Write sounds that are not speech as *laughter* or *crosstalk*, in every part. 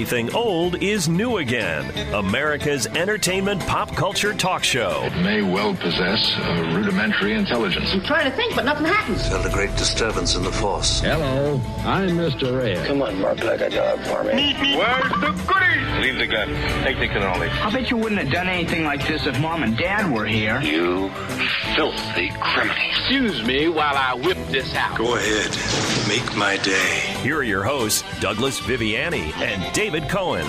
Everything Old is New Again, America's entertainment pop culture talk show. It may well possess a rudimentary intelligence. I'm trying to think, but nothing happens. Felt a great disturbance in the force. Hello, I'm Mr. Red. Come on, bark like a dog for me. Where's the goodies? Leave the gun. Take the cannoli. I bet you wouldn't have done anything like this if Mom and Dad were here. You filthy criminal. Excuse me while I whip this out. Go ahead. Make my day. Here are your hosts, Douglas Viviani and David Cohen.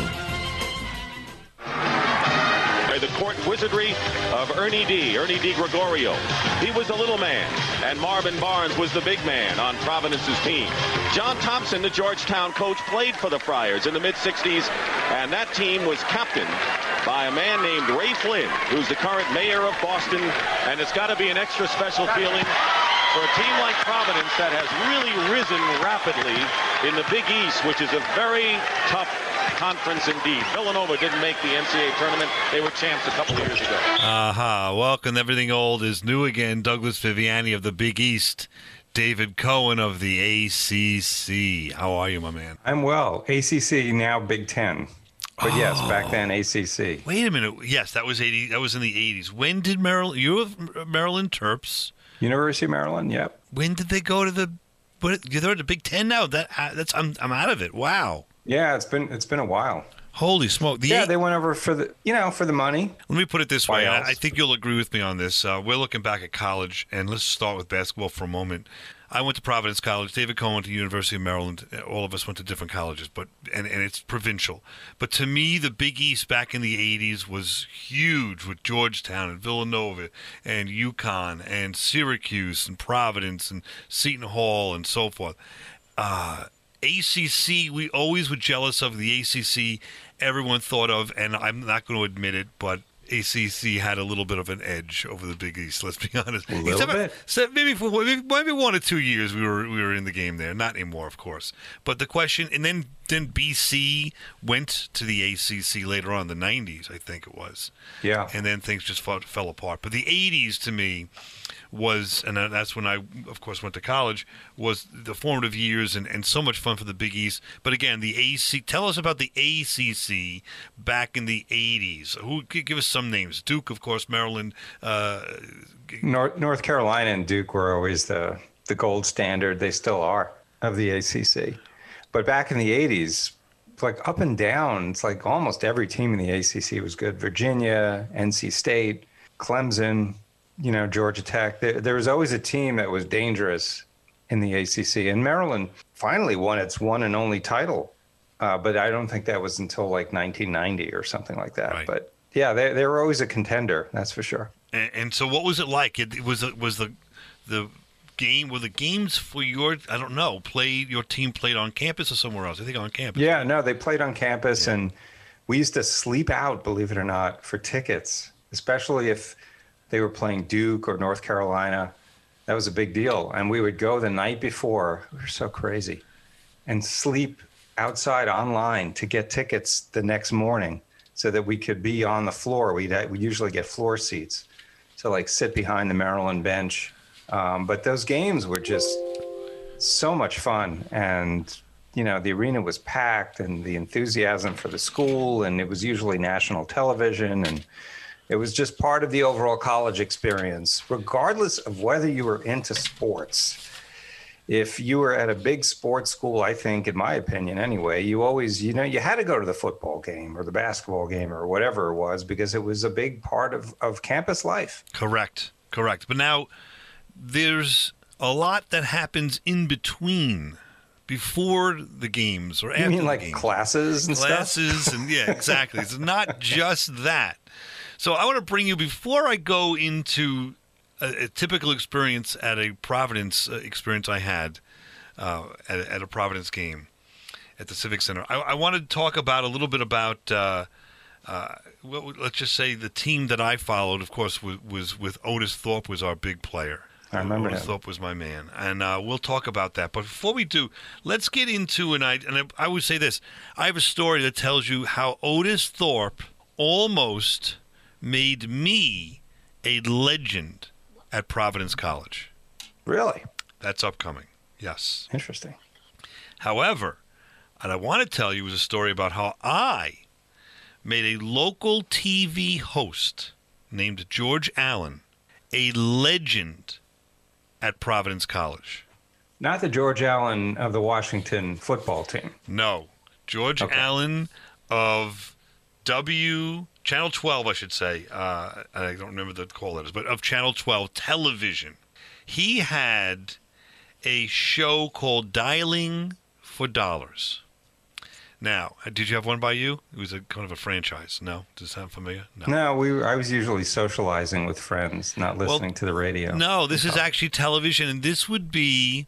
The court wizardry of Ernie D. Ernie DiGregorio. He was the little man, and Marvin Barnes was the big man on Providence's team. John Thompson, the Georgetown coach, played for the Friars in the mid-60s, and that team was captained by a man named Ray Flynn, who's the current mayor of Boston, and it's got to be an extra special feeling for a team like Providence that has really risen rapidly in the Big East, which is a very tough conference indeed. Villanova didn't make the NCAA tournament. They were champs a couple of years ago. Aha. Uh-huh. Welcome. Everything old is new again. Douglas Viviani of the Big East. David Cohen of the ACC. How are you, my man? I'm well. ACC now Big Ten. But oh. yes, back then ACC. Wait a minute. Yes, that was 80. That was in the 80s. When did Maryland? You were Maryland Terps. University of Maryland. Yep. When did they go to the? What? You're the Big Ten now. That that's I'm I'm out of it. Wow. Yeah, it's been it's been a while. Holy smoke! The yeah, eight, they went over for the you know for the money. Let me put it this way. I, I, think you'll agree with me on this. Uh, we're looking back at college, and let's start with basketball for a moment. I went to Providence College. David Cohen went to University of Maryland. All of us went to different colleges, but and, and it's provincial. But to me, the Big East back in the '80s was huge with Georgetown and Villanova and UConn and Syracuse and Providence and Seton Hall and so forth. Uh, ACC, we always were jealous of the ACC. Everyone thought of, and I'm not going to admit it, but ACC had a little bit of an edge over the Big East. *laughs* Let's be honest. A little Except bit. So maybe for maybe, one or two years we were we were in the game there. Not anymore, of course. But the question, and then then BC went to the ACC later on, in the '90s, I think it was. Yeah. And then things just fell, fell apart. But the '80s to me was, and that's when I, of course, went to college, was the formative years and, and so much fun for the Big East. But again, the AC, tell us about the ACC back in the 80s. Who give us some names? Duke, of course, Maryland. Uh, North, North Carolina and Duke were always the, the gold standard. They still are of the ACC. But back in the 80s, like up and down, it's like almost every team in the ACC was good. Virginia, NC State, Clemson, you know, Georgia Tech. There, there was always a team that was dangerous in the ACC. And Maryland finally won its one and only title. Uh, but I don't think that was until like 1990 or something like that. Right. But yeah, they, they were always a contender. That's for sure. And, and so, what was it like? It, it was was the the game were the games for your I don't know played your team played on campus or somewhere else? I think on campus. Yeah, no, they played on campus, yeah. and we used to sleep out, believe it or not, for tickets, especially if they were playing Duke or North Carolina. That was a big deal. And we would go the night before. We were so crazy. And sleep outside online to get tickets the next morning so that we could be on the floor. We'd, we usually get floor seats. So, like, sit behind the Maryland bench. Um, but those games were just so much fun. And, you know, the arena was packed and the enthusiasm for the school. And it was usually national television. And, it was just part of the overall college experience, regardless of whether you were into sports. If you were at a big sports school, I think, in my opinion anyway, you always, you know, you had to go to the football game or the basketball game or whatever it was because it was a big part of, of campus life. Correct. Correct. But now there's a lot that happens in between before the games or after you mean like games. classes and classes stuff? and yeah exactly it's not just that so I want to bring you before I go into a, a typical experience at a Providence uh, experience I had uh, at, at, a Providence game at the Civic Center. I, I want to talk about a little bit about. Uh, uh, well, let's just say the team that I followed, of course, was, was with Otis Thorpe was our big player. I remember Otis him. Thorpe was my man, and uh, we'll talk about that. But before we do, let's get into an. And I would say this: I have a story that tells you how Otis Thorpe almost made me a legend at Providence College. Really? That's upcoming. Yes. Interesting. However, And I want to tell you was a story about how I made a local TV host named George Allen a legend at Providence College. Not the George Allen of the Washington football team. No. George Okay. Allen of W Channel 12, I should say. Uh, I don't remember the call letters, but of Channel 12 television. He had a show called Dialing for Dollars. Now, uh, did you have one by you? It was a kind of a franchise. No, does it sound familiar? No. No, we. Were, I was usually socializing with friends, not listening to the radio. No, this is actually television, and this would be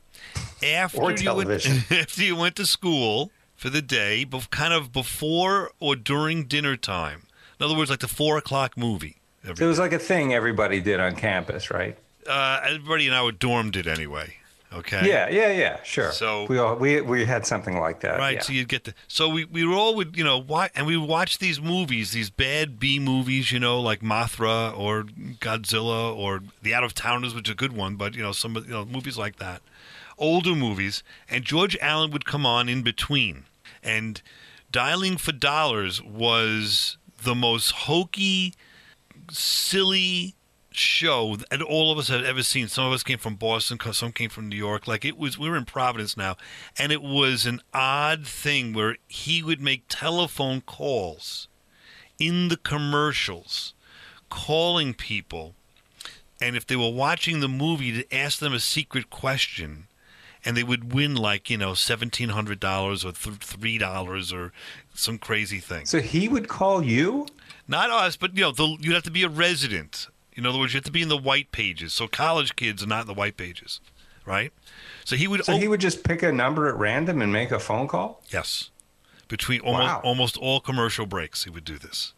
after Or you went, *laughs* after you went to school for the day, kind of before or during dinner time. In other words, like the four o'clock movie. So it was like a thing everybody did on campus, right? Uh, everybody in our dorm did anyway. Okay. Yeah, yeah, yeah. Sure. So- we all we we had something like that. Right, yeah. so you'd get the so we we were all would you know watch and we would watch these movies, these bad B movies, you know, like Mothra or Godzilla or The Out of Towners, which is a good one, but you know some of- you know movies like that, older movies, and George Allen would come on in between, and Dialing for Dollars was the most hokey, silly show that all of us had ever seen. Some of us came from Boston, some came from New York. Like it was, we were in Providence now, and it was an odd thing where he would make telephone calls in the commercials, calling people, and if they were watching the movie, to ask them a secret question. And they would win like you know seventeen hundred dollars or three dollars or some crazy thing. So he would call you. Not us, but you know, the, you'd have to be a resident. In other words, you have to be in the white pages. So college kids are not in the white pages, right? So he would. So he oh, would just pick a number at random and make a phone call. yes, between almost Wow. almost all commercial breaks, he would do this,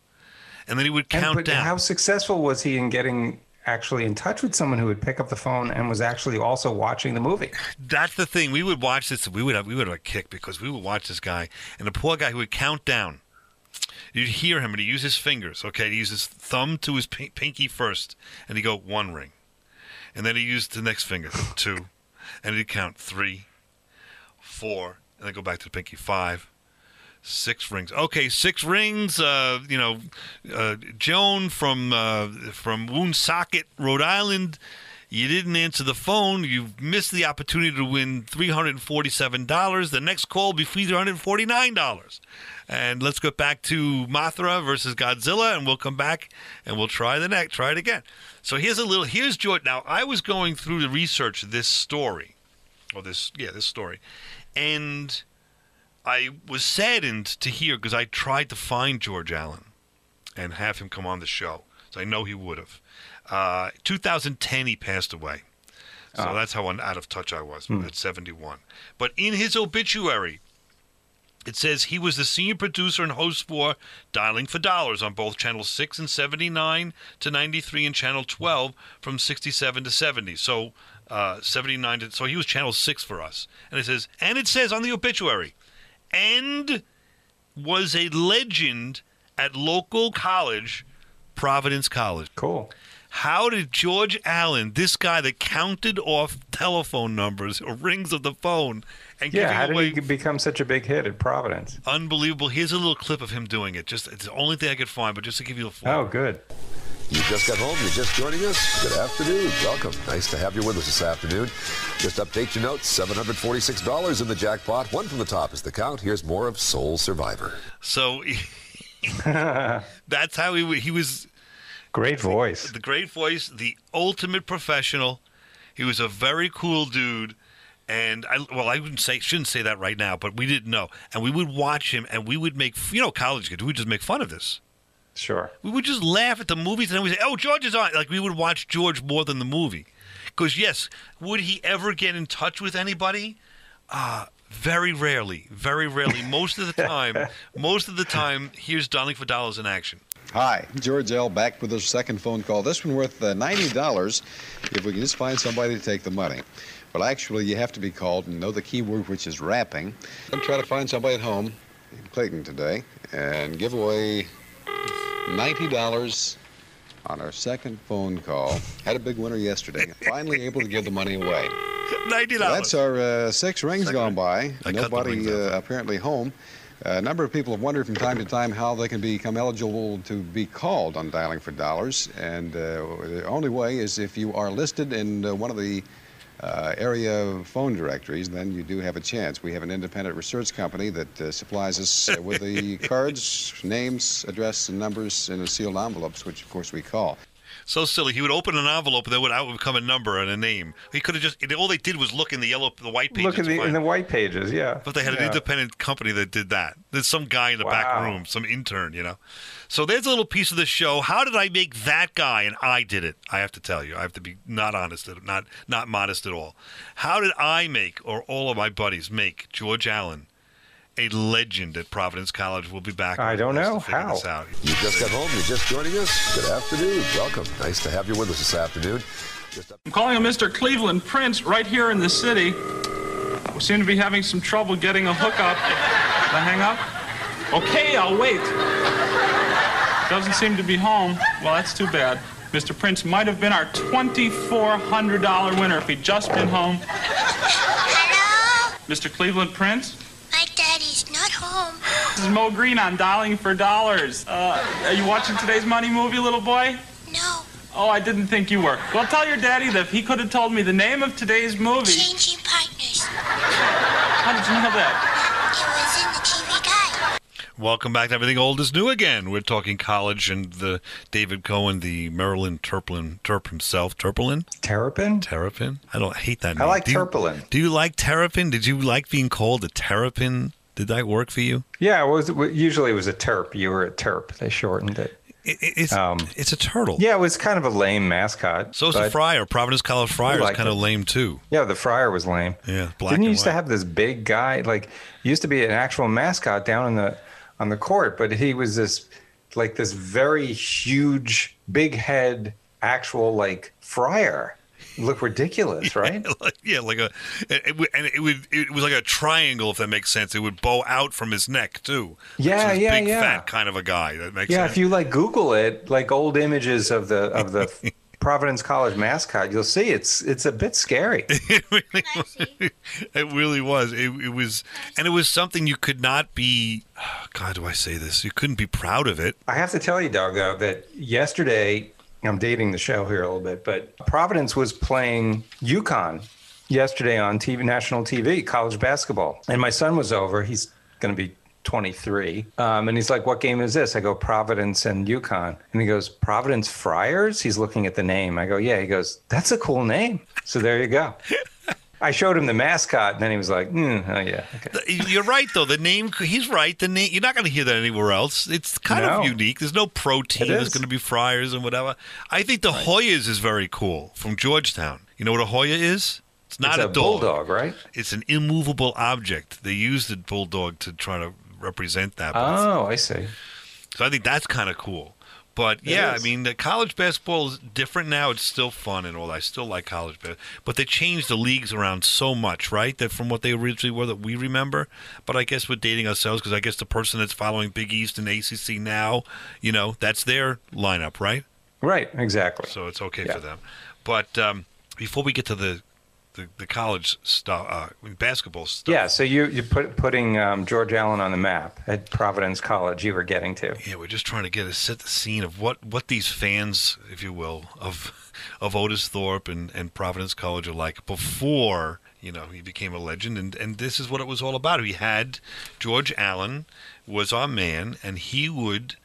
and then he would And- count but down. how successful was he in getting actually in touch with someone who would pick up the phone and was actually also watching the movie? That's the thing. We would watch this. We would have we would have a kick because we would watch this guy and the poor guy who would count down. You'd hear him and he'd use his fingers. Okay, he'd use his thumb to his pin- pinky first, and he'd go one ring, and then he used the next finger two, and he'd count three, four, and then go back to the pinky five, six rings. Okay, six rings. Uh, you know, uh, Joan from uh, from Woonsocket, Rhode Island. You didn't answer the phone. You've missed the opportunity to win three hundred and forty-seven dollars. The next call will be three hundred and forty-nine dollars. And let's go back to Mothra versus Godzilla, and we'll come back and we'll try the next. Try it again. So here's a little. Here's George. Now I was going through the research this story, or this yeah this story, and I was saddened to hear because I tried to find George Allen and have him come on the show. So I know he would have. Uh, 2010, he passed away. So that's how un- out of touch I was at 71. But in his obituary, it says he was the senior producer and host for Dialing for Dollars on both Channel 6 and 79 to 93 and Channel 12 from 67 to 70. So uh, 79 to, so he was Channel 6 for us. And it says, and it says on the obituary, and was a legend at local college, Providence College. Cool. How did George Allen, this guy that counted off telephone numbers or rings of the phone and Yeah, how did away he become such a big hit at Providence? unbelievable? Here's a little clip of him doing it. Just it's the only thing I could find, but just to give you a flavor. Oh, good. You just got home, you're just joining us. Good afternoon. Welcome. Nice to have you with us this afternoon. Just update your notes $746 in the jackpot. One from the top is the count. Here's more of Sole Survivor. So *laughs* that's how he he was Great voice. the great voice, the ultimate professional. He was a very cool dude. And I, well, I wouldn't say, shouldn't say that right now, but we didn't know. And we would watch him, and we would make, you know, college kids, we would just make fun of this. Sure. We would just laugh at the movies, and then we say, "Oh, George is on." Like we would watch George more than the movie, because yes, would he ever get in touch with anybody? Uh, very rarely, very rarely. *laughs* Most of the time, most of the time, here's Dialing for Dollars in action. Hi, George Allen back with a second phone call. This one worth uh, $90 if we can just find somebody to take the money. But actually, you have to be called and know the key word, which is rapping. I'm trying to find somebody at home in Clayton today and give away $90 on our second phone call. Had a big winner yesterday. *laughs* Finally able to give the money away. Ninety dollars. That's our uh, six rings Second. gone by. I Nobody uh, apparently home. A number of people have wondered from time to time how they can become eligible to be called on dialing for dollars, and uh, the only way is if you are listed in uh, one of the uh, area phone directories, then you do have a chance. We have an independent research company that uh, supplies us uh, with the *laughs* cards, names, address, and numbers in a sealed envelopes, which of course we call. So silly. He would open an envelope and there would out would come a number and a name. He could have just. All they did was look in the yellow, the white pages. Look in the in the white pages, yeah. But they had an independent company that did that. There's some guy in the back room, some intern, you know. So there's a little piece of the show. How did I make that guy? And I did it. I have to tell you. I have to be not honest, not not modest at all. How did I make, or all of my buddies make, George Allen a legend at Providence College? We'll be back. I don't know. How? this out. You just got home. You're just joining us. Good afternoon. Welcome. Nice to have you with us this afternoon. Just up- I'm calling a Mr. Cleveland Prince right here in the city. We seem to be having some trouble getting a hookup. Did I hang up? Okay, I'll wait. Doesn't seem to be home. Well, that's too bad. Mr. Prince might have been our $2,400 winner if he'd just been home. Hello? Mr. Cleveland Prince? My daddy's not home. This is Moe Green on Dialing for Dollars. Uh, are you watching today's money movie, little boy? No. Oh, I didn't think you were. Well, tell your daddy that if he could have told me the name of today's movie. Changing partners. How did you know that? Welcome back to Everything Old is New again. We're talking college and the David Cohen, the Maryland Turpin, Turp himself, Turpin, Terrapin? Terrapin. I don't I hate that. I name. like do you, Do you like Terrapin? Did you like being called a Terrapin? Did that work for you? Yeah, it was usually it was a terp. You were a terp. They shortened it. It, it- it's Um, it's a turtle. Yeah, it was kind of a lame mascot. So is the Friar. Providence College Friar is kind of lame too. Yeah, the friar was lame. Yeah, black Didn't you used to have this big guy? Like, used to be an actual mascot down in the on the court, but he was this like this very huge, big head, actual like friar. Look ridiculous, *laughs* right? Like- yeah, like a, it, it and it would it was like a triangle if that makes sense. It would bow out from his neck too. Yeah, is yeah, big yeah. fat kind of a guy. That makes yeah, sense. if you like Google it, like old images of the of the *laughs* Providence College mascot, you'll see it's it's a bit scary. *laughs* it really, it really was. It, it was, and it was something you could not be. *sighs* God, do I say this? You couldn't be proud of it. I have to tell you, Doug, though, that yesterday, I'm dating the show here a little bit, but Providence was playing UConn yesterday on TV, national TV, college basketball. And my son was over. He's going to be 23. Um, and he's like, What game is this? I go, Providence and UConn. And he goes, Providence Friars? He's looking at the name. I go, Yeah. He goes, That's a cool name. So there you go. I showed him the mascot, and then he was like, mm, "Oh yeah, okay." You're right, though. The name, he's right. The name, you're not going to hear that anywhere else. It's kind No. of unique. There's no pro team. There's going to be Friars and whatever. I think the Hoyas is very cool from Georgetown. You know what a Hoya is? It's not It's a, a dog. bulldog, right? It's an immovable object. They used the bulldog to try to represent that. Oh, I see. So I think that's kind of cool. But It yeah, I mean, the college basketball is different now. It's still fun and all. I still like college basketball, but they changed the leagues around so much, right? That from what they originally were that we remember. But I guess we're dating ourselves because I guess the person that's following Big East and ACC now, you know, that's their lineup, right? Right, exactly. So it's okay Yeah. for them. But um, before we get to the the, the college stuff, uh, basketball stuff. Yeah, so you you put putting um, George Allen on the map at Providence College. You were getting to. Yeah, we're just trying to get a set the scene of what, what these fans, if you will, of of Otis Thorpe and, and Providence College are like before you know he became a legend, and and this is what it was all about. We had George Allen was our man, and he would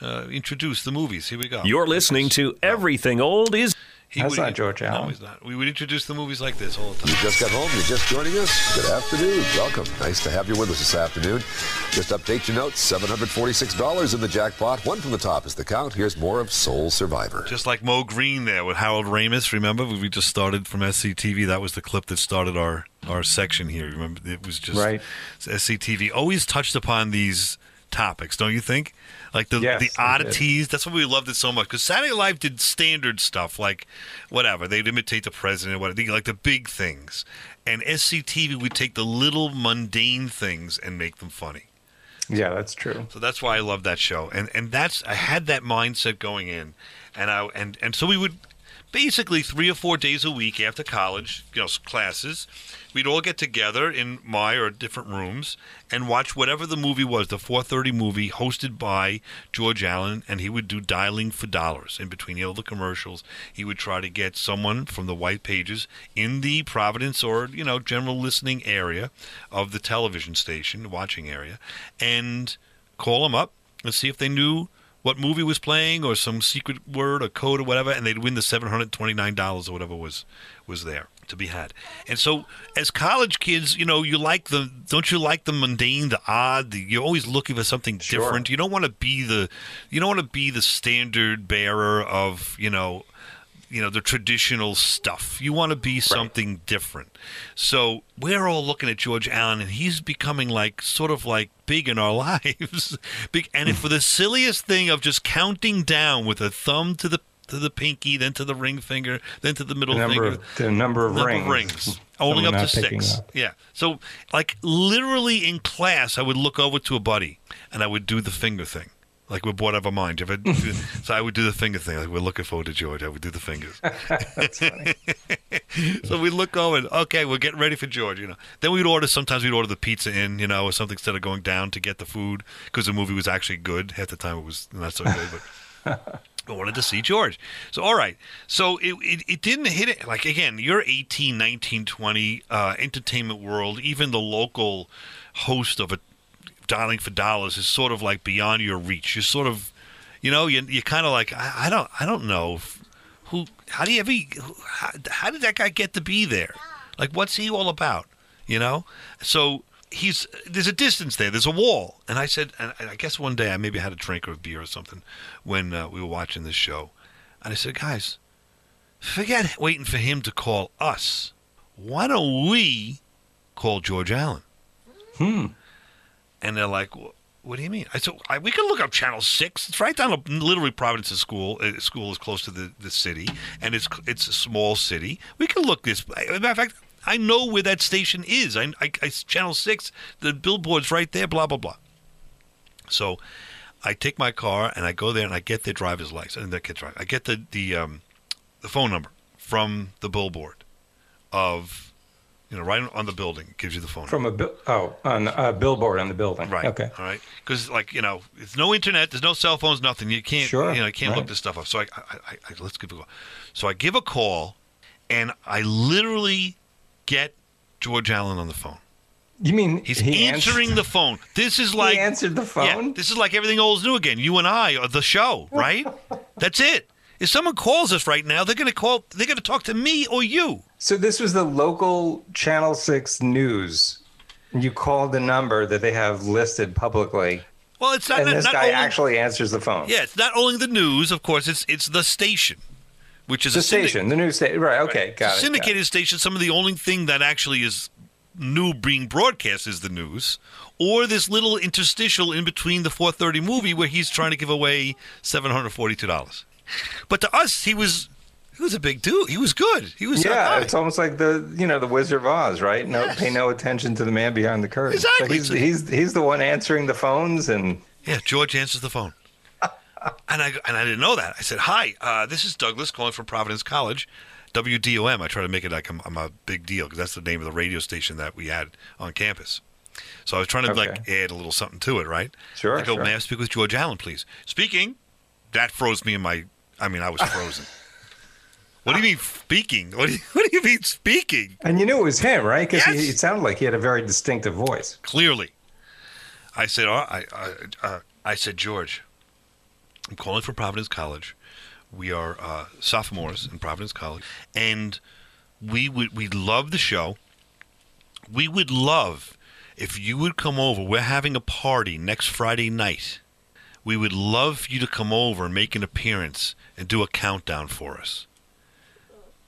uh, introduce the movies. Here we go. You're listening to Everything Old is. He That's would- not George No, Allen. he's not. We would introduce the movies like this all the time. You just got home. You're just joining us. Good afternoon. Welcome. Nice to have you with us this afternoon. Just update your notes. $746 in the jackpot. One from the top is the count. Here's more of Sole Survivor. Just like Moe Green there with Harold Ramis. Remember, we just started from SCTV. That was the clip that started our our section here. Remember, it was just Right. SCTV always touched upon these topics, don't you think? Like the Yes, the oddities. That's why we loved it so much. Because Saturday Night Live did standard stuff, like whatever they'd imitate the president, what like the big things, and SCTV would take the little mundane things and make them funny. Yeah, that's true. So that's why I love that show. And and that's I had that mindset going in, and I and and so we would basically three or four days a week after college, you know, classes, we'd all get together in my or different rooms and watch whatever the movie was, the 4:30 movie hosted by George Allen, and he would do dialing for dollars in between know, the commercials. He would try to get someone from the white pages in the Providence or you know general listening area of the television station, watching area, and call them up and see if they knew what movie was playing or some secret word or code or whatever, and they'd win the seven hundred twenty nine dollars or whatever was was there to be had. And so, as college kids, you know, you like the don't you like the mundane, the odd? The, you're always looking for something Sure. different. You don't want to be the you don't want to be the standard bearer of you know you know the traditional stuff. You want to be something different. So we're all looking at George Allen, and he's becoming like sort of like big in our *laughs* lives. big, and hmm. for the silliest thing of just counting down with a thumb to the to the pinky, then to the ring finger, then to the middle The number finger, of- the number of rings. rings, only up to six. up. Yeah. So like literally in class, I would look over to a buddy and I would do the finger thing. Like we're bored out of our mind. I, *laughs* so I would do the finger thing. Like we're looking forward to George. I would do the fingers. *laughs* That's funny. *laughs* so we look over. and, Okay, we're getting ready for George. You know. Then we'd order. Sometimes we'd order the pizza in. You know, or something instead of going down to get the food because the movie was actually good. Half the time it was not so good, but. I wanted to see George. So, all right. So it, it, it didn't hit it. Like, again, you're 18, 19, 20, uh, entertainment world, even the local host of a Dialing for Dollars is sort of like beyond your reach. You're sort of, you know, you, you're kind of like, I, I don't, I don't know if, who, how do you ever, how, how did that guy get to be there? Like, what's he all about? You know? So he's, there's a distance there. There's a wall. And I said, and I guess one day I maybe had a drink or a beer or something when uh, we were watching this show. And I said, guys, forget waiting for him to call us. Why don't we call George Allen? Hmm. And they're like, "What do you mean?" I said, I, "We can look up Channel Six. It's right down, literally Providence's school. Uh, school is close to the, the city, and it's it's a small city. We can look this. As a matter of fact, I know where that station is. I, I, I Channel Six. The billboard's right there. Blah blah blah. So, I take my car and I go there and I get the driver's license. And they get drive. I get the the um, the phone number from the billboard of you know right on the building. It gives you the phone. number. From a bill oh on a billboard on the building. Right. Okay. All right. Because like you know, it's no internet. There's no cell phones. Nothing. You can't. Sure, You know, you can't look this stuff up. So I, I, I, I let's give a call. So I give a call, and I literally get George Allen on the phone. You mean He's he answering answered- the phone. This is like he answered the Yeah, phone? this is like everything old is new again. You and I are the show, right? *laughs* That's it. If someone calls us right now, they're going to call. They're going to talk to me or you. So this was the local Channel Six news. You called the number that they have listed publicly, Well, it's not. and not, this not guy only, actually answers the phone. Yeah, it's not only the news. Of course, it's it's the station, which is the a syndic- station, the news station. Right. Okay. Got It's it. syndicated station. Some of the only thing that actually is new being broadcast is the news, or this little interstitial in between the 4:30 movie where he's trying to give away seven hundred forty-two dollars. But to us, he was he was a big dude. He was good. He was yeah, it's almost like the you know the Wizard of Oz, right? No, Yes. pay no attention to the man behind the curtain. Exactly. So he's he's he's the one answering the phones, and Yeah, George answers the phone. And I and I didn't know that. I said, "Hi, uh, this is Douglas calling from Providence College, WDOM." I try to make it like I'm, I'm a big deal because that's the name of the radio station that we had on campus. So I was trying to like add a little something to it, right? Sure, I go, sure. "May I speak with George Allen, please?" Speaking. That froze me in my. I mean, I was frozen. *laughs* what do you mean speaking? What do you, what do you mean speaking? and you knew it was him, right? Because Yes. it sounded like he had a very distinctive voice. clearly. I said, oh, I, I, uh, I said, George, I'm calling from Providence College. We are uh, sophomores in Providence College, and we would we love the show. We would love if you would come over. We're having a party next Friday night. We would love for you to come over and make an appearance and do a countdown for us.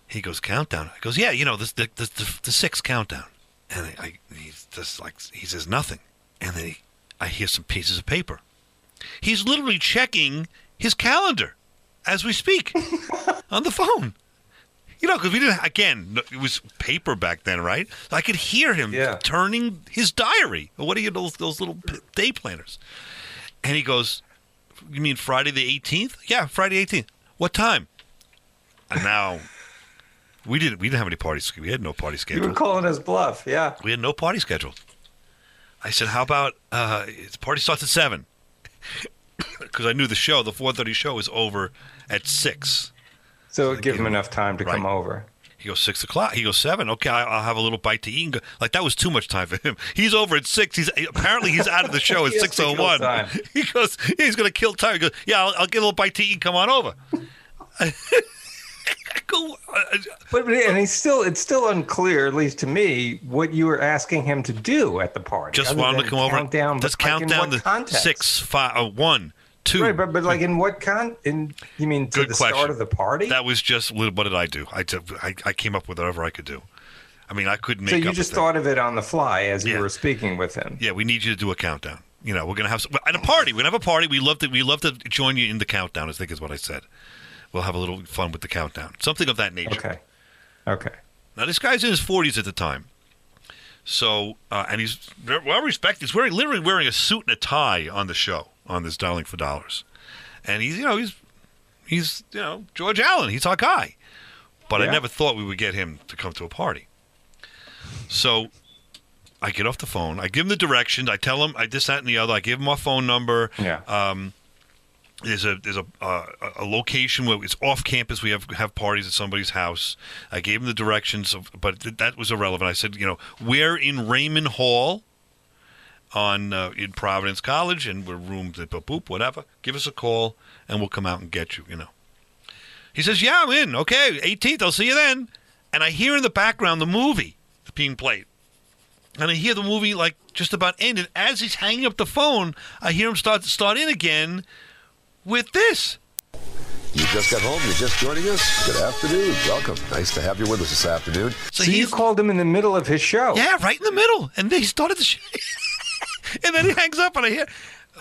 He goes, countdown. I goes, yeah, you know, this, the, the, the, the sixth countdown. And I, I, he's just like, he says nothing. And then he, I hear some pieces of paper. He's literally checking his calendar as we speak *laughs* on the phone. You know, because we didn't, again, it was paper back then, right? I could hear him Yeah. turning his diary. What are you, those, those little day planners? And he goes, You mean Friday the 18th? Yeah, Friday 18th. What time? And now we didn't we didn't have any parties. We had no party schedule. You were calling us bluff, yeah. We had no party scheduled. I said, "How about uh, the party starts at 7? Because I knew the show, the four thirty show, was over at six. So give him enough time to come over. He goes six o'clock. He goes seven. Okay, I'll have a little bite to eat. And go. Like that was too much time for him. He's over at six. He's apparently he's out of the show *laughs* at six o one. has six to oh one. *laughs* He goes, he's gonna kill time. He goes, yeah, I'll, I'll get a little bite to eat. Come on over. *laughs* *laughs* Go, But and he's still it's still unclear, at least to me, what you were asking him to do at the party. just want him to come over. count down, just but, like, count down the context? six, five, uh, one, two. Right, but but like in what con? In you mean to Good the question. start of the party? That was just what what did I do? I, took- I I came up with whatever I could do. I mean, I couldn't make. so you just thought of it on the fly as Yeah. you were speaking with him. Yeah, we need you to do a countdown. You know, we're gonna have some, at a party. We're gonna have a party. We love to. We love to join you in the countdown. I think is what I said. We'll have a little fun with the countdown, something of that nature. Okay. Okay. Now this guy's in his forties at the time, so uh, and he's well respected. He's wearing literally wearing a suit and a tie on the show on this Dialing for Dollars, and he's you know he's he's you know George Allen. He's our guy, but I never thought we would get him to come to a party. So I get off the phone. I give him the directions. I tell him I this, that, and the other. I give him my phone number. Yeah. Um, there's a there's a uh, a location where it's off campus. We have have parties at somebody's house. I gave him the directions, of, but th- that was irrelevant. I said, you know, we're in Raymond Hall on uh, in Providence College, and we're room boop boop whatever. Give us a call, and we'll come out and get you. You know. He says, "Yeah, I'm in. Okay, 18th. I'll see you then." And I hear in the background the movie being played. And I hear the movie like just about end. And as he's hanging up the phone, I hear him start start in again with this. You just got home. You're just joining us. Good afternoon. Welcome. Nice to have you with us this afternoon. So, you called him in the middle of his show. Yeah, right in the middle. And then he started the show. *laughs* and then he hangs up, and I hear.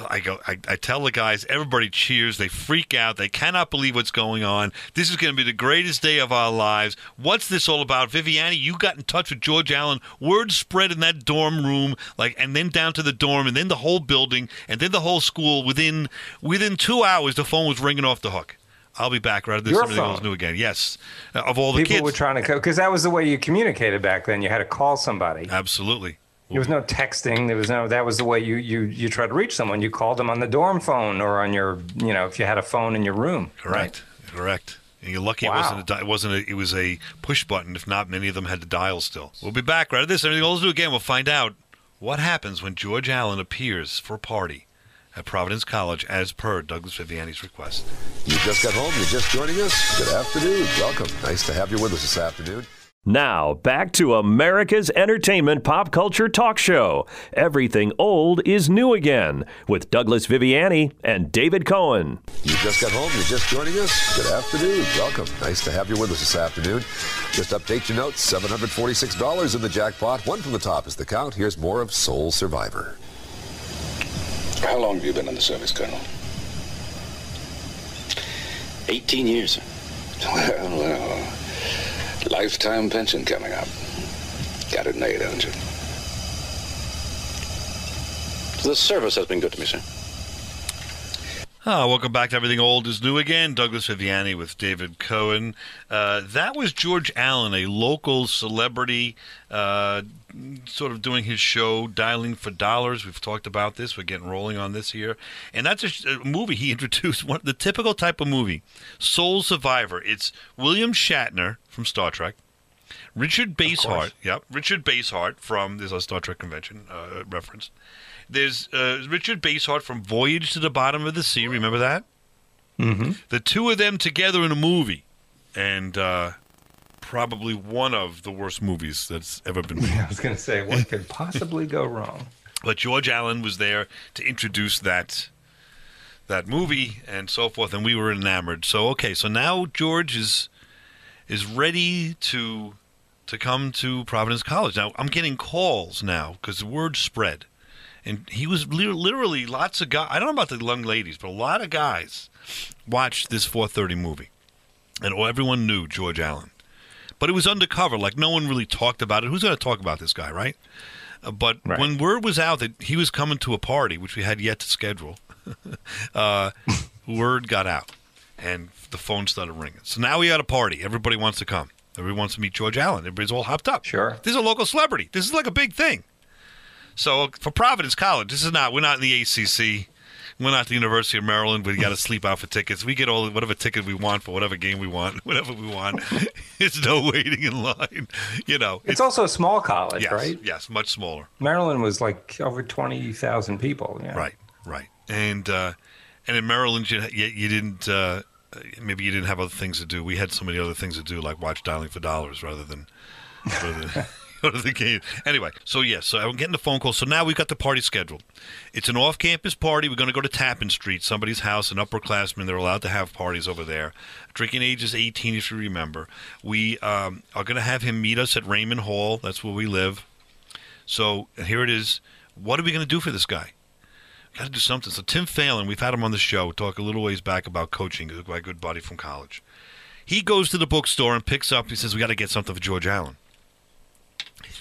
I go. I, I tell the guys. Everybody cheers. They freak out. They cannot believe what's going on. This is going to be the greatest day of our lives. What's this all about, Viviani? You got in touch with George Allen. Word spread in that dorm room, like, and then down to the dorm, and then the whole building, and then the whole school. Within within two hours, the phone was ringing off the hook. I'll be back right after this. Your Everything phone? goes new again. Yes, Uh, of all the People kids. were trying to because that was the way you communicated back then. You had to call somebody. Absolutely. There was no texting. There was no. That was the way you you you try to reach someone. You called them on the dorm phone or on your you know if you had a phone in your room. Correct. Correct. And you're lucky Wow. it wasn't a it wasn't a, it was a push button. If not, many of them had to dial still. We'll be back right after this. Everything else do again. We'll find out what happens when George Allen appears for a party at Providence College as per Douglas Viviani's request. You just got home. You're just joining us. Good afternoon. Welcome. Nice to have you with us this afternoon. Now, back to America's entertainment pop culture talk show. Everything old is new again with Douglas Viviani and David Cohen. You just got home. You're just joining us. Good afternoon. Welcome. Nice to have you with us this afternoon. Just update your notes. $746 in the jackpot. One from the top is the count. Here's more of Sole Survivor. How long have you been in the service, Colonel? 18 years. *laughs* Well, well, lifetime pension coming up. Got it made, haven't you? The service has been good to me, sir. Ah, welcome back to Everything Old is New Again. Douglas Viviani with David Cohen. Uh, that was George Allen, a local celebrity, uh, sort of doing his show, Dialing for Dollars. We've talked about this. We're getting rolling on this here. And that's a, a movie he *laughs* introduced, one, the typical type of movie Sole Survivor. It's William Shatner from Star Trek. Richard Basehart, yep, Richard Basehart from there's a Star Trek convention uh, reference. There's uh, Richard Basehart from Voyage to the Bottom of the Sea. Remember that? Mm-hmm. The two of them together in a movie, and uh, probably one of the worst movies that's ever been *laughs* made. I was going to say what could possibly go wrong. But George Allen was there to introduce that that movie and so forth, and we were enamored. So okay, so now George is is ready to to come to Providence College. Now I'm getting calls now because the word spread, and he was literally lots of guys. I don't know about the young ladies, but a lot of guys watched this 4:30 movie, and everyone knew George Allen. But it was undercover, like no one really talked about it. Who's going to talk about this guy, right? Uh, but when word was out that he was coming to a party, which we had yet to schedule, *laughs* uh, word got out. and the phone started ringing. So now we got a party. Everybody wants to come. Everybody wants to meet George Allen. Everybody's all hopped up. Sure. This is a local celebrity. This is like a big thing. So for Providence College, this is not. We're not in the ACC. We're not the University of Maryland. We got to sleep out for tickets. We get all whatever ticket we want for whatever game we want, *laughs* whatever we want. *laughs* it's no waiting in line. *laughs* You know, It's also a small college, yes, right? Yes, much smaller. Maryland was like over 20,000 people. Yeah. Right, right. And uh, and in Maryland, you you, you didn't. Uh, maybe you didn't have other things to do. We had so many other things to do, like watch Dialing for Dollars, rather than rather than go to the game. Anyway, so yes, so I'm getting the phone call. So now we've got the party scheduled. It's an off-campus party. We're going to go to Tappan Street, somebody's house, an upperclassman. They're allowed to have parties over there. Drinking age is 18, if you remember. We um, are going to have him meet us at Raymond Hall. That's where we live. So here it is. What are we going to do for this guy? Got to do something. So Tim Phelan, we've had him on the show, talk a little ways back about coaching. My good buddy from college. He goes to the bookstore and picks up. He says, "We got to get something for George Allen."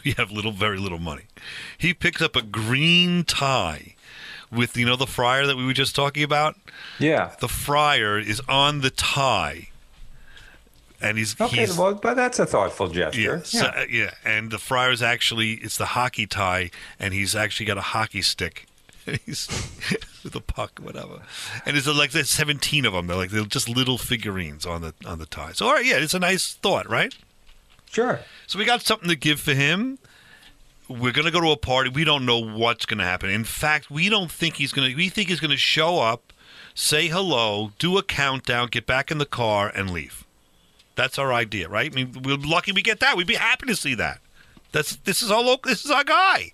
*laughs* We have little, very little money. He picks up a green tie with you know the friar that we were just talking about. Yeah. The friar is on the tie, and he's Okay, he's, well, but that's a thoughtful gesture. yeah, so- uh, yeah, and the friar is actually it's the hockey tie, and he's actually got a hockey stick. *laughs* he's *laughs* with a puck, whatever. And there's like there's 17 of them. They're like they're just little figurines on the on the tie. So all right, yeah, it's a nice thought, right? Sure. So we got something to give for him. We're gonna go to a party. We don't know what's gonna happen. In fact, we don't think he's gonna. We think he's gonna show up, say hello, do a countdown, get back in the car, and leave. That's our idea, right? I mean, we're lucky we get that. We'd be happy to see that. That's this is our local. This is our guy.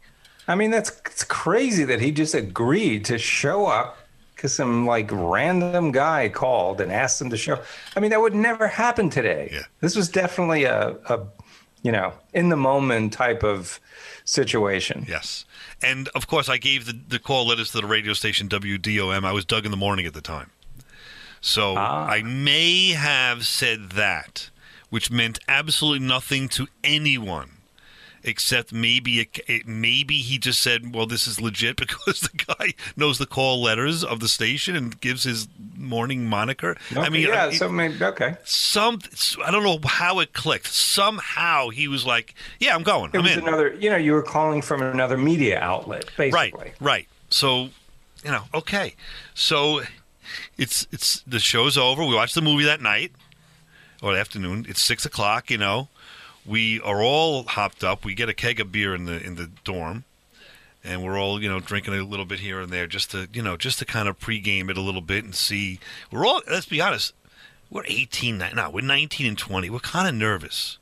I mean, that's it's crazy that he just agreed to show up because some like random guy called and asked him to show. I mean, that would never happen today. Yeah. This was definitely a, a, you know, in the moment type of situation. Yes. And of course, I gave the, the call letters to the radio station WDOM. I was Doug in the morning at the time. So ah. I may have said that, which meant absolutely nothing to anyone. Except maybe it, it, maybe he just said, "Well, this is legit *laughs* because the guy knows the call letters of the station and gives his morning moniker." I mean, yeah, I- so maybe okay. some I don't know how it clicked. Somehow he was like, "Yeah, I'm going. It I'm was in." another, you know, you were calling from another media outlet, basically. Right, right. So, you know, okay. So it's it's the show's over. We watch the movie that night or the afternoon. It's six o'clock. You know, we are all hopped up. We get a keg of beer in the in the dorm, and we're all you know drinking a little bit here and there just to you know just to kind of pregame it a little bit and see. We're all let's be honest. We're 18 now. We're 19 and 20. We're kind of nervous.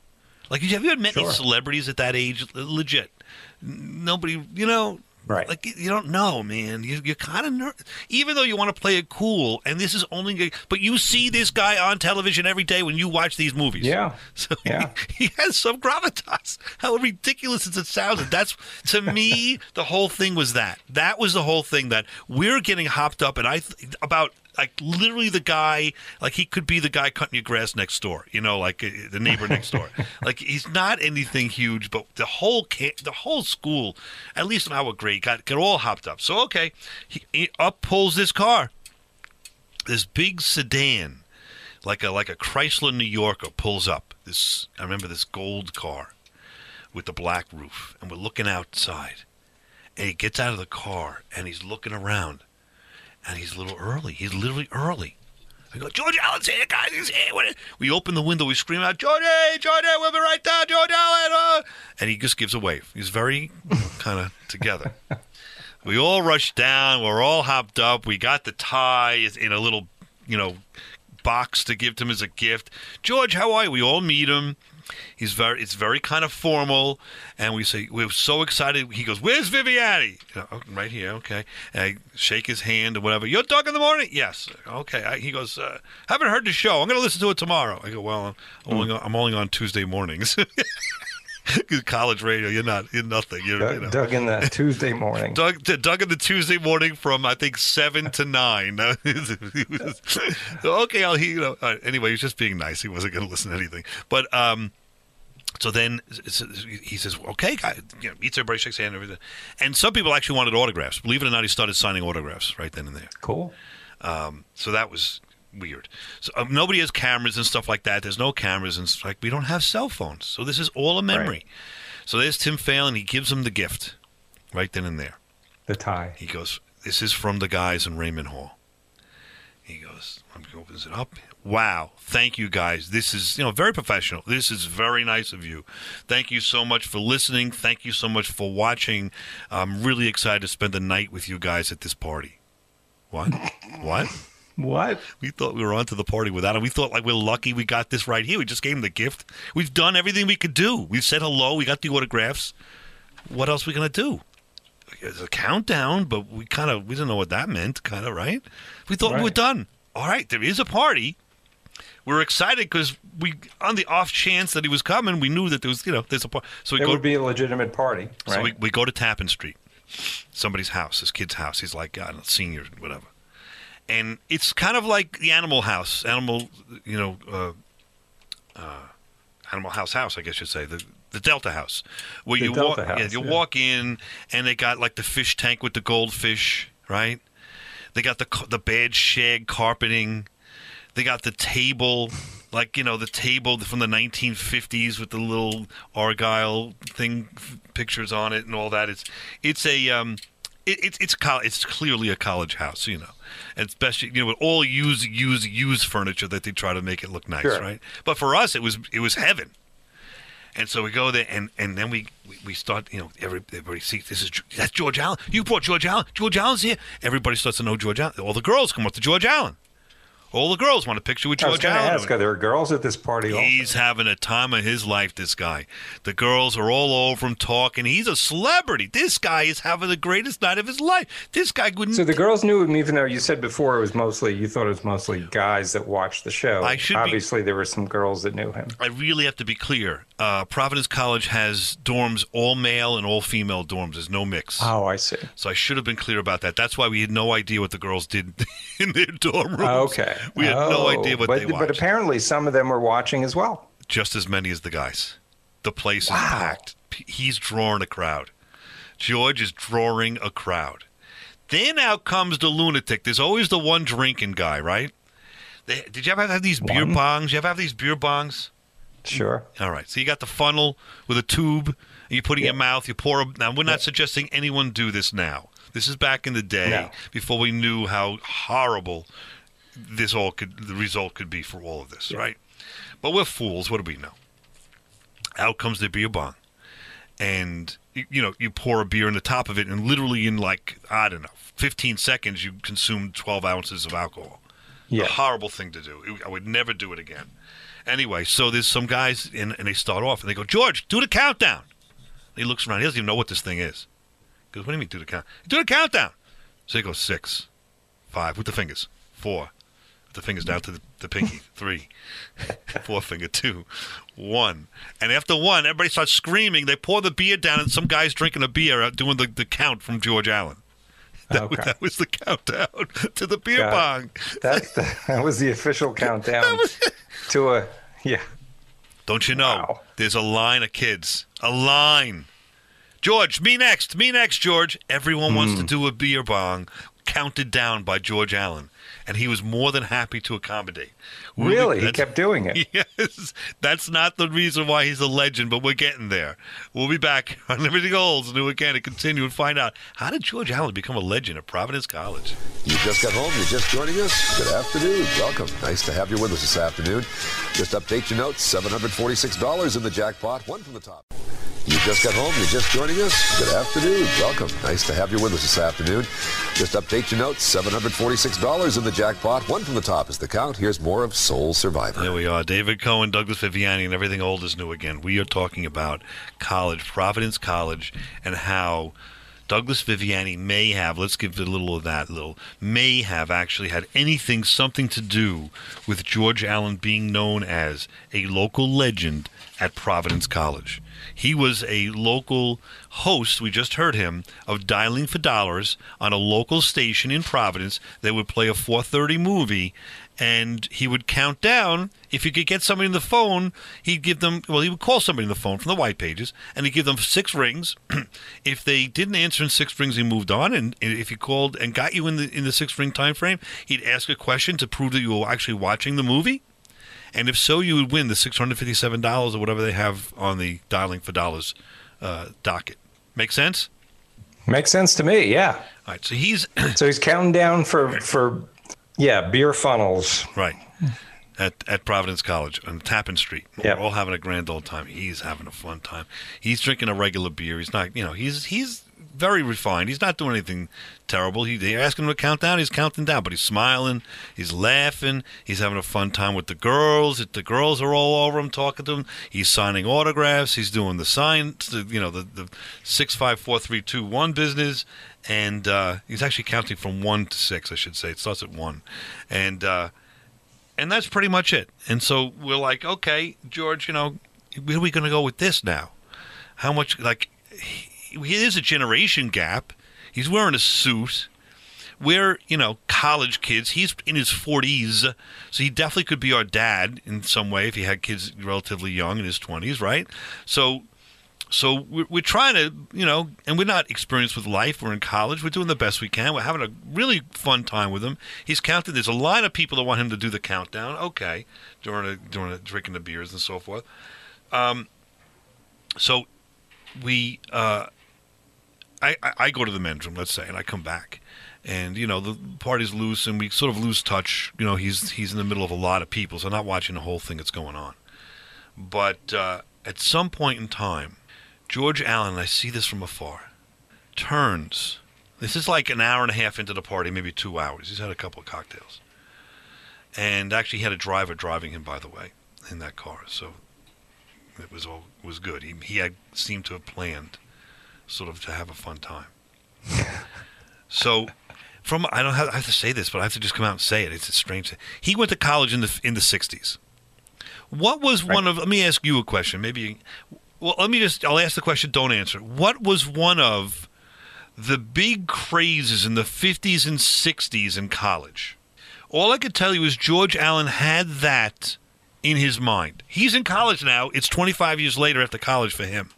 Like, have you ever met any celebrities at that age? Legit. Nobody, you know, Right. like you don't know, man. You, you're kind of nervous, even though you want to play it cool. And this is only, but you see this guy on television every day when you watch these movies. Yeah. *laughs* So Yeah. he, *laughs* he has some gravitas. How ridiculous as it sounds. That's to me, *laughs* the whole thing was that. That was the whole thing that we're getting hopped up, and I th- about. Like literally, the guy, like he could be the guy cutting your grass next door, you know, like uh, the neighbor next door. *laughs* like he's not anything huge, but the whole the whole school, at least in our grade, got got all hopped up. So okay, he, he up pulls this car, this big sedan, like a like a Chrysler New Yorker pulls up. This I remember this gold car with the black roof, and we're looking outside. And he gets out of the car and he's looking around, and he's a little early. He's literally early. I go, George Allen's here, guys. He's here. We open the window. We scream out, Georgie, Georgie, we'll be right there, George Allen. uh." And he just gives a wave. He's very *laughs* kind of together. We all rush down. We're all hopped up. We got the tie in a little, you know, box to give to him as a gift. George, how are you? We all meet him. He's very, it's very kind of formal, and we say we're so excited. He goes, "Where's Viviani?" You know, "Oh, right here, okay. And I shake his hand or whatever. You're Doug in the morning? Yes. Okay. I, he goes, uh, "Haven't heard the show. I'm going to listen to it tomorrow." I go, "Well, I'm only, on, I'm only on Tuesday mornings." *laughs* *laughs* College radio, you're not, you're nothing. You're, you know. Doug, in the *laughs* Tuesday morning. Doug, Doug in the Tuesday morning from I think seven to nine. *laughs* okay, I'll he, you know. right, anyway, he was just being nice. He wasn't going to listen to anything. But um, so then he says, "Okay, guy, you know, meets everybody, shakes hand, and everything." And some people actually wanted autographs. Believe it or not, he started signing autographs right then and there. Cool. Um, so that was weird. So um, nobody has cameras and stuff like that. There's no cameras and like we don't have cell phones, so this is all a memory. Right. So there's Tim Phelan. He gives him the gift right then and there. The tie. He goes, "This is from the guys in Raymond Hall." He goes, opens it up. Wow, thank you guys. This is you know very professional. This is very nice of you. Thank you so much for listening. Thank you so much for watching. I'm really excited to spend the night with you guys at this party. What? what? *laughs* What? We thought we were onto the party without him. We thought like we're lucky we got this right here. We just gave him the gift. We've done everything we could do. We've said hello. We got the autographs. What else are we gonna do? It's a countdown, but we kind of we didn't know what that meant. Kind of right. We thought we were done. All right, there is a party. We're excited because we, on the off chance that he was coming, we knew that there was, you know, there's a party. So we It go. would be a legitimate party, right? So we, we go to Tappan Street, somebody's house, his kid's house. He's like, I don't know, senior, whatever. And it's kind of like the Animal House, Animal, you know, uh, uh, Animal House House, I guess you'd say, the the Delta House, where The you Delta walk, yeah, you yeah. walk in, and they got like the fish tank with the goldfish, right? They got the the bad shag carpeting. They got the table, like you know, the table from the 1950s with the little argyle thing pictures on it and all that. It's it's a um, it, it's it's col- it's clearly a college house, you know. And it's best you know with all used used used furniture that they try to make it look nice, Sure. right? But for us, it was it was heaven. And so we go there, and, and then we, we, we start, you know, every, everybody sees this is that's George Allen. You brought George Allen. George Allen's here. Everybody starts to know George Allen. All the girls come up to George Allen. All the girls want a picture with George I was George going to Allen. ask, are there girls at this party? also? He's having a time of his life, this guy. The girls are all over him talking. He's a celebrity. This guy is having the greatest night of his life. This guy wouldn't. So the girls knew him, even though you said before it was mostly you thought it was mostly guys that watched the show. I should be- Obviously, there were some girls that knew him. I really have to be clear. Uh, Providence College has dorms, all male and all female dorms. There's no mix. Oh, I see. So I should have been clear about that. That's why we had no idea what the girls did *laughs* in their dorm rooms. Okay. We had no Oh, idea what but, they But apparently, some of them were watching as well. Just as many as the guys. The place is packed. He's drawing a crowd. George is drawing a crowd. Then out comes the lunatic. There's always the one drinking guy, right? They, did you ever have these beer bongs? You ever have these beer bongs? Sure. All right. So you got the funnel with a tube, and you put it in your mouth. You pour. A, now we're not suggesting anyone do this now. This is back in the day No. before we knew how horrible this all could, the result could be for all of this, right? But we're fools. What do we know? Out comes the beer bong, and you, know you pour a beer in the top of it, and literally in like I don't know, 15 seconds you consume 12 ounces of alcohol. Yeah. A horrible thing to do. I would never do it again. Anyway, so there's some guys, and, and they start off, and they go, George, do the countdown. And he looks around. He doesn't even know what this thing is. He goes, what do you mean do the count? Do the countdown. So he goes six, five with the fingers, four, the fingers down to the, the pinky, *laughs* three, four finger, two, one. And after one, everybody starts screaming. They pour the beer down, and some guy's drinking a beer out doing the, the count from George Allen. *laughs* That, was, Okay. that was the countdown to the beer bong. That, that was the official *laughs* countdown to a yeah. Don't you know? There's a line of kids. A line. George, me next. Me next, George. Everyone wants to Hmm. do a beer bong counted down by George Allen. And he was more than happy to accommodate. We'll be- Really, he kept doing it. *laughs* Yes. That's not the reason why he's a legend, but we're getting there. We'll be back *laughs* on Everything Olds New Again to continue and find out how did George Allen become a legend at Providence College? You just got home, you're just joining us. Good afternoon. Welcome. Nice to have you with us this afternoon. Just update your notes $746 in the jackpot, one from the top. You just got home, you're just joining us. Good afternoon. Welcome. Nice to have you with us this afternoon. Just update your notes $746 in the jackpot, one from the top is the count. Here's more of Sole Survivor. There we are. David Cohen, Douglas Viviani, and everything old is new again. We are talking about college, Providence College, and how Douglas Viviani may have, let's give a little of that, little, may have actually had anything, something to do with George Allen being known as a local legend at Providence College. He was a local host, we just heard him, of Dialing for Dollars on a local station in Providence that would play a 4:30 movie and he would count down if he could get somebody on the phone he'd give them well he would call somebody on the phone from the white pages and he'd give them six rings *clears throat* if they didn't answer in six rings he moved on and if he called and got you in the in the six ring time frame he'd ask a question to prove that you were actually watching the movie and if so you would win the $657 or whatever they have on the dialing for dollars uh, docket make sense Makes sense to me. Yeah. all right so he's So he's counting down for for yeah beer funnels. Right. At, at Providence College on Tappan Street. Yep. We're all having a grand old time. He's having a fun time. He's drinking a regular beer. He's not, you know, he's he's very refined. He's not doing anything terrible. He, they're asking him to count down. He's counting down, but he's smiling. He's laughing. He's having a fun time with the girls. The girls are all over him, talking to him. He's signing autographs. He's doing the sign, you know, the, the six five four three two one business, and uh, he's actually counting from one to six. I should say it starts at one, and uh, and that's pretty much it. And so we're like, okay, George, you know, where are we going to go with this now? How much like he, there's a generation gap. He's wearing a suit. We're, you know, college kids. He's in his 40s, so he definitely could be our dad in some way if he had kids relatively young in his 20s, right? So, so we're, we're trying to, you know, and we're not experienced with life. We're in college. We're doing the best we can. We're having a really fun time with him. He's counting. There's a line of people that want him to do the countdown. Okay, during a, during a, drinking the beers and so forth. Um, so we, uh, I, I, I go to the men's room, let's say, and I come back, and you know the party's loose, and we sort of lose touch. You know, he's he's in the middle of a lot of people, so I'm not watching the whole thing that's going on. But uh, at some point in time, George Allen, and I see this from afar, turns. This is like an hour and a half into the party, maybe two hours. He's had a couple of cocktails, and actually he had a driver driving him, by the way, in that car. So it was all was good. He he had seemed to have planned, sort of, to have a fun time. *laughs* so, from I don't have, I have to say this, but I have to just come out and say it. It's a strange. thing. He went to college in the in the '60s. What was one of? Let me ask you a question. Maybe. Well, let me just. I'll ask the question. Don't answer. What was one of the big crazes in the 50s and 60s in college? All I could tell you is George Allen had that in his mind. He's in college now. It's 25 years later after college for him.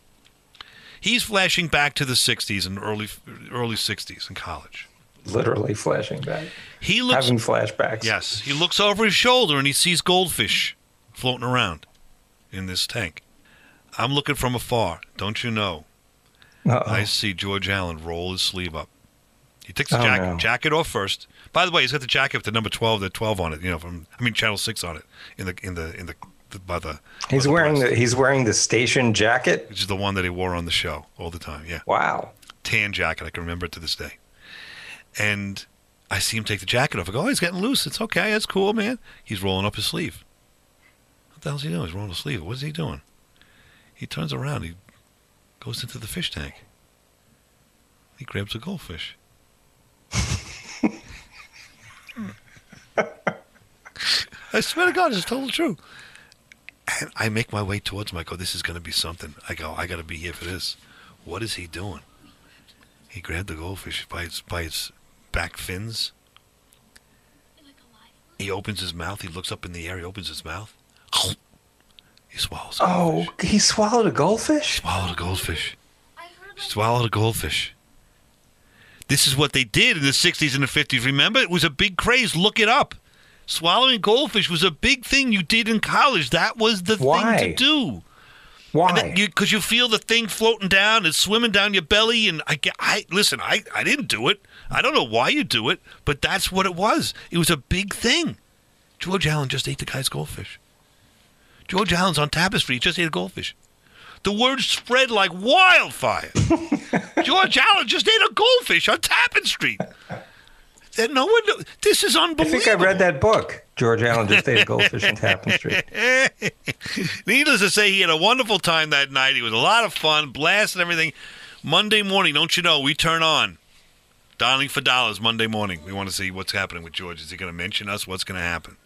He's flashing back to the 60s and early early 60s in college. Literally flashing back. He looks having flashbacks. Yes, he looks over his shoulder and he sees goldfish floating around in this tank. I'm looking from afar. Don't you know? Uh-oh. I see George Allen roll his sleeve up. He takes the Oh, jacket, no. jacket off first. By the way, he's got the jacket with the number twelve, the twelve on it. You know, from I mean Channel Six on it in the in the in the, the by the. He's by the wearing the he's wearing the station jacket. which is the one that he wore on the show all the time. Yeah, Wow. tan jacket. I can remember it to this day. And I see him take the jacket off. I go, oh, he's getting loose. It's okay. That's cool, man. He's rolling up his sleeve. What the hell's he doing? He's rolling his sleeve. What is he doing? He turns around. He goes into the fish tank. He grabs a goldfish. *laughs* I swear to God, it's total true. And I make my way towards him. I go, this is going to be something. I go, I got to be here for this. What is he doing? He grabbed the goldfish by its by its back fins. He opens his mouth. He looks up in the air. He opens his mouth. *sniffs* He swallows. a Oh, goldfish. he swallowed a goldfish. Swallowed a goldfish. Swallowed a goldfish. This is what they did in the 60s and the 50s. Remember? It was a big craze. Look it up. Swallowing goldfish was a big thing you did in college. That was the Why? thing to do. Why? Because you, feel the thing floating down, and swimming down your belly, and I, I listen. I, I didn't do it. I don't know why you do it, but that's what it was. It was a big thing. George Allen just ate the guy's goldfish. George Allen's on Tappan Street. He just ate a goldfish. The word spread like wildfire. *laughs* George Allen just ate a goldfish on Tappan Street. That no one. This is unbelievable. I think I read that book. George Allen just ate a goldfish in Tappan Street. *laughs* Needless to say, he had a wonderful time that night. He was a lot of fun, blast and everything. Monday morning, don't you know, we turn on Dialing for Dollars Monday morning. We want to see what's happening with George. Is he going to mention us? What's going to happen?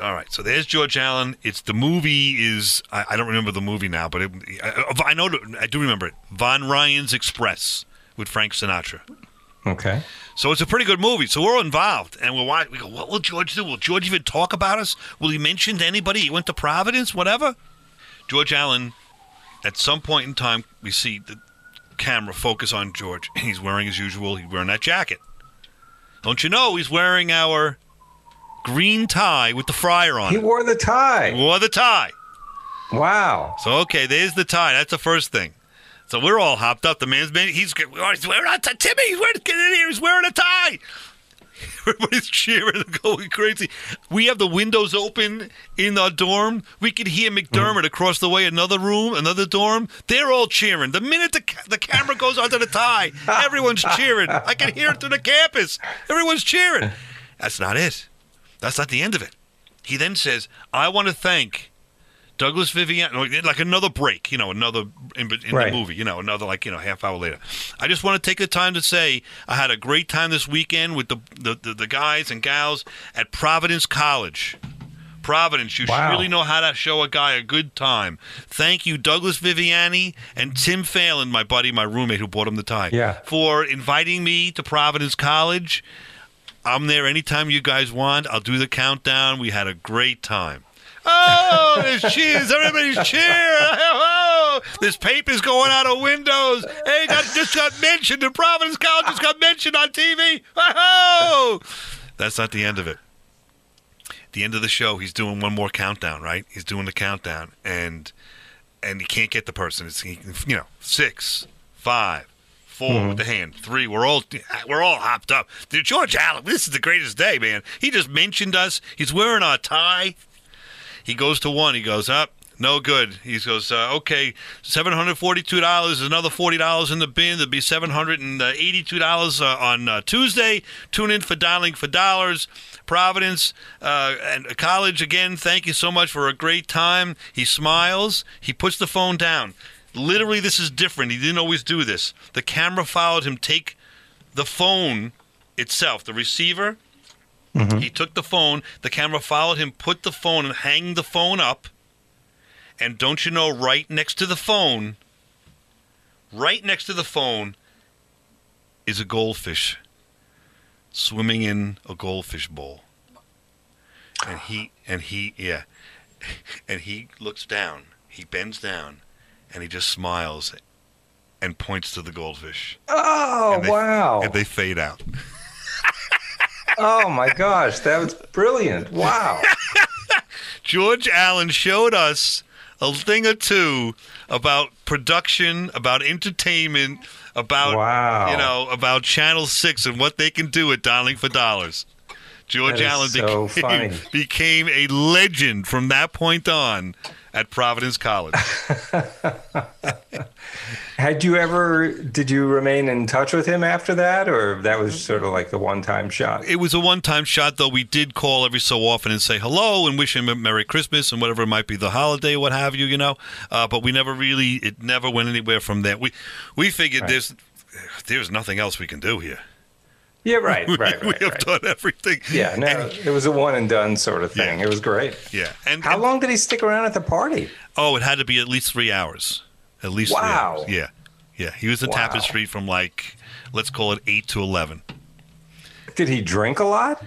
All right. So there's George Allen. It's the movie is I, I don't remember the movie now, but it, I, I know I do remember it. Von Ryan's Express with Frank Sinatra. Okay. So it's a pretty good movie. So we're all involved, and we're watching. We go, what will George do? Will George even talk about us? Will he mention to anybody he went to Providence? Whatever. George Allen. At some point in time, we see the camera focus on George. He's wearing as usual. He's wearing that jacket. Don't you know he's wearing our green tie with the friar on He it? wore the tie. He Wore the tie. Wow. So okay, there's the tie. That's the first thing. So we're all hopped up. The man's been, he's, wearing a tie. Timmy, he's wearing, get in here. He's wearing a tie. *laughs* Everybody's cheering and going crazy. We have the windows open in our dorm. We could hear McDermott mm-hmm. across the way, another room, another dorm. They're all cheering. The minute the, ca- the camera goes onto the tie, *laughs* everyone's cheering. I can hear it through the campus. Everyone's cheering. That's not it. That's not the end of it. He then says, I want to thank Douglas Viviani, like another break, you know, another in, in Right. the movie, you know, another like you know half hour later. I just want to take the time to say I had a great time this weekend with the the, the, the guys and gals at Providence College. Providence, you Wow. really know how to show a guy a good time. Thank you, Douglas Viviani and Tim Phelan, my buddy, my roommate who bought him the tie, Yeah. for inviting me to Providence College. I'm there anytime you guys want. I'll do the countdown. We had a great time. Oh, there's cheers. Everybody's cheering. Oh, this paper's going out of windows. Hey, got, just got mentioned The Providence College. Just got mentioned on TV. Oh, that's not the end of it. The end of the show, he's doing one more countdown. Right? He's doing the countdown, and and he can't get the person. It's he, you know six, five, four 4 with the hand. Three. We're all we're all hopped up. Dude, George Allen, this is the greatest day, man. He just mentioned us. He's wearing our tie. He goes to one. He goes up. No good. He goes, uh, okay, seven hundred forty-two dollars. Another forty dollars in the bin. There'll be seven hundred and eighty-two dollars uh, on uh, Tuesday. Tune in for dialing for dollars. Providence uh, and college again. Thank you so much for a great time. He smiles. He puts the phone down. Literally, this is different. He didn't always do this. The camera followed him take the phone itself, the receiver. Mm-hmm. He took the phone. The camera followed him, put the phone, and hang the phone up. And don't you know, right next to the phone, right next to the phone, is a goldfish swimming in a goldfish bowl. And he, and he, yeah, *laughs* and he looks down. He bends down, and he just smiles, and points to the goldfish. Oh, And they- wow. And they fade out. *laughs* oh, my gosh. That was brilliant. Wow. *laughs* George Allen showed us a thing or two about production, about entertainment, about Wow. you know, about Channel Six and what they can do at Dialing for Dollars. George Allen so became, funny. *laughs* became a legend from that point on at Providence College. *laughs* Had you ever, did you remain in touch with him after that, or that was sort of like the one time shot? it was a one-time shot, though. We did call every so often and say hello and wish him a Merry Christmas and whatever it might be, the holiday, what have you, you know. Uh, but we never really, it never went anywhere from there. We we figured Right. there's there's nothing else we can do here. Yeah, *laughs* right, we, right, we have right. done everything. Yeah, no, And- it was a one and done sort of thing. Yeah. It was great. yeah. And How and- long did he stick around at the party? Oh, it had to be at least three hours. At least Wow. three hours. Yeah. Yeah. He was in Wow. Tappan Street from like, let's call it eight to eleven. Did he drink a lot?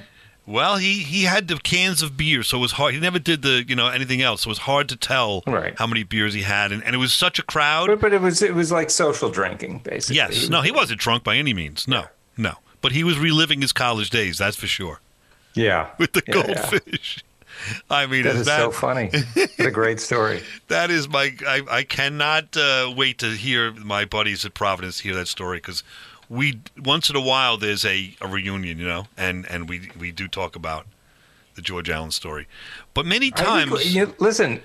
Well, he he had the cans of beer, so it was hard. He never did the you know anything else, so it was hard to tell Right. how many beers he had, and, and it was such a crowd. But, but it was it was like social drinking, basically. yes, no, he wasn't drunk by any means. No, no, but he was reliving his college days. That's for sure. Yeah. *laughs* With the Yeah, yeah. goldfish. *laughs* I mean, That is is that so funny. *laughs* What a great story. that is my. I, I cannot uh, wait to hear my buddies at Providence hear that story because we once in a while there's a, a reunion, you know, and and we we do talk about the George Allen story, but many I think- times. you- listen,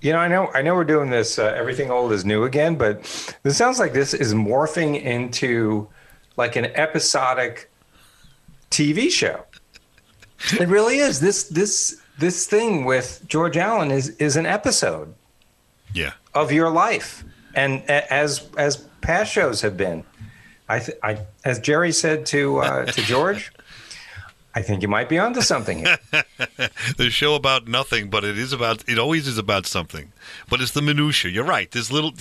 you know, I know, I know, we're doing this. Uh, everything old is new again, but this sounds like this is morphing into like an episodic TV show. It really is. This this this thing with George Allen is is an episode yeah. of your life, and as as past shows have been. I, th- I as Jerry said to uh, to George, I think you might be onto something *laughs* the show about nothing, but it is about. It always is about something. But it's the minutia. You're right. There's little.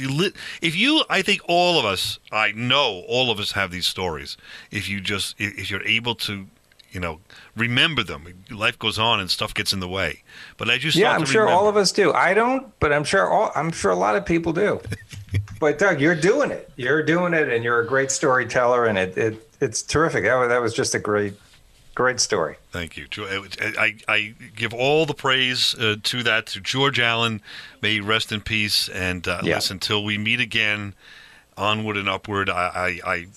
If you, I think all of us, I know all of us have these stories. If you just, if you're able to, you know, remember them. Life goes on and stuff gets in the way. But I just yeah, I'm sure remember. all of us do. I don't, but I'm sure all. I'm sure a lot of people do. *laughs* but Doug, you're doing it. You're doing it, and you're a great storyteller, and it, it it's terrific. That was, that was just a great Great story. Thank you. I, I give all the praise uh, to that to George Allen. May he rest in peace. And uh, yeah. listen, until we meet again, onward and upward. I, I, I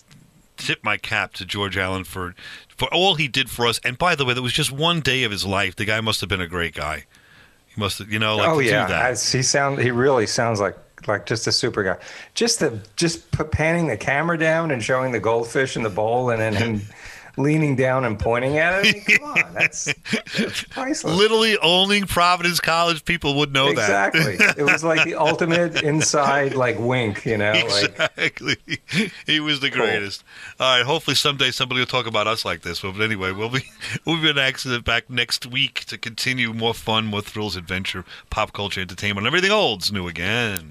tip my cap to George Allen for for all he did for us. And by the way, that was just one day of his life. The guy must have been a great guy. He must have, you know, like oh yeah, As he sound he really sounds like like just a super guy. Just the just panning the camera down and showing the goldfish in the bowl, and then him leaning down and pointing at it. I *laughs* mean, come on, that's, that's priceless. Literally, only Providence College people would know exactly. that. Exactly. it was like the *laughs* ultimate inside like wink, you know. Exactly. Like, he was the greatest. Cool. All right. Hopefully someday somebody will talk about us like this. But anyway, we'll be *laughs* we'll be an accident back next week to continue more fun, more thrills, adventure, pop culture, entertainment, and everything old's new again.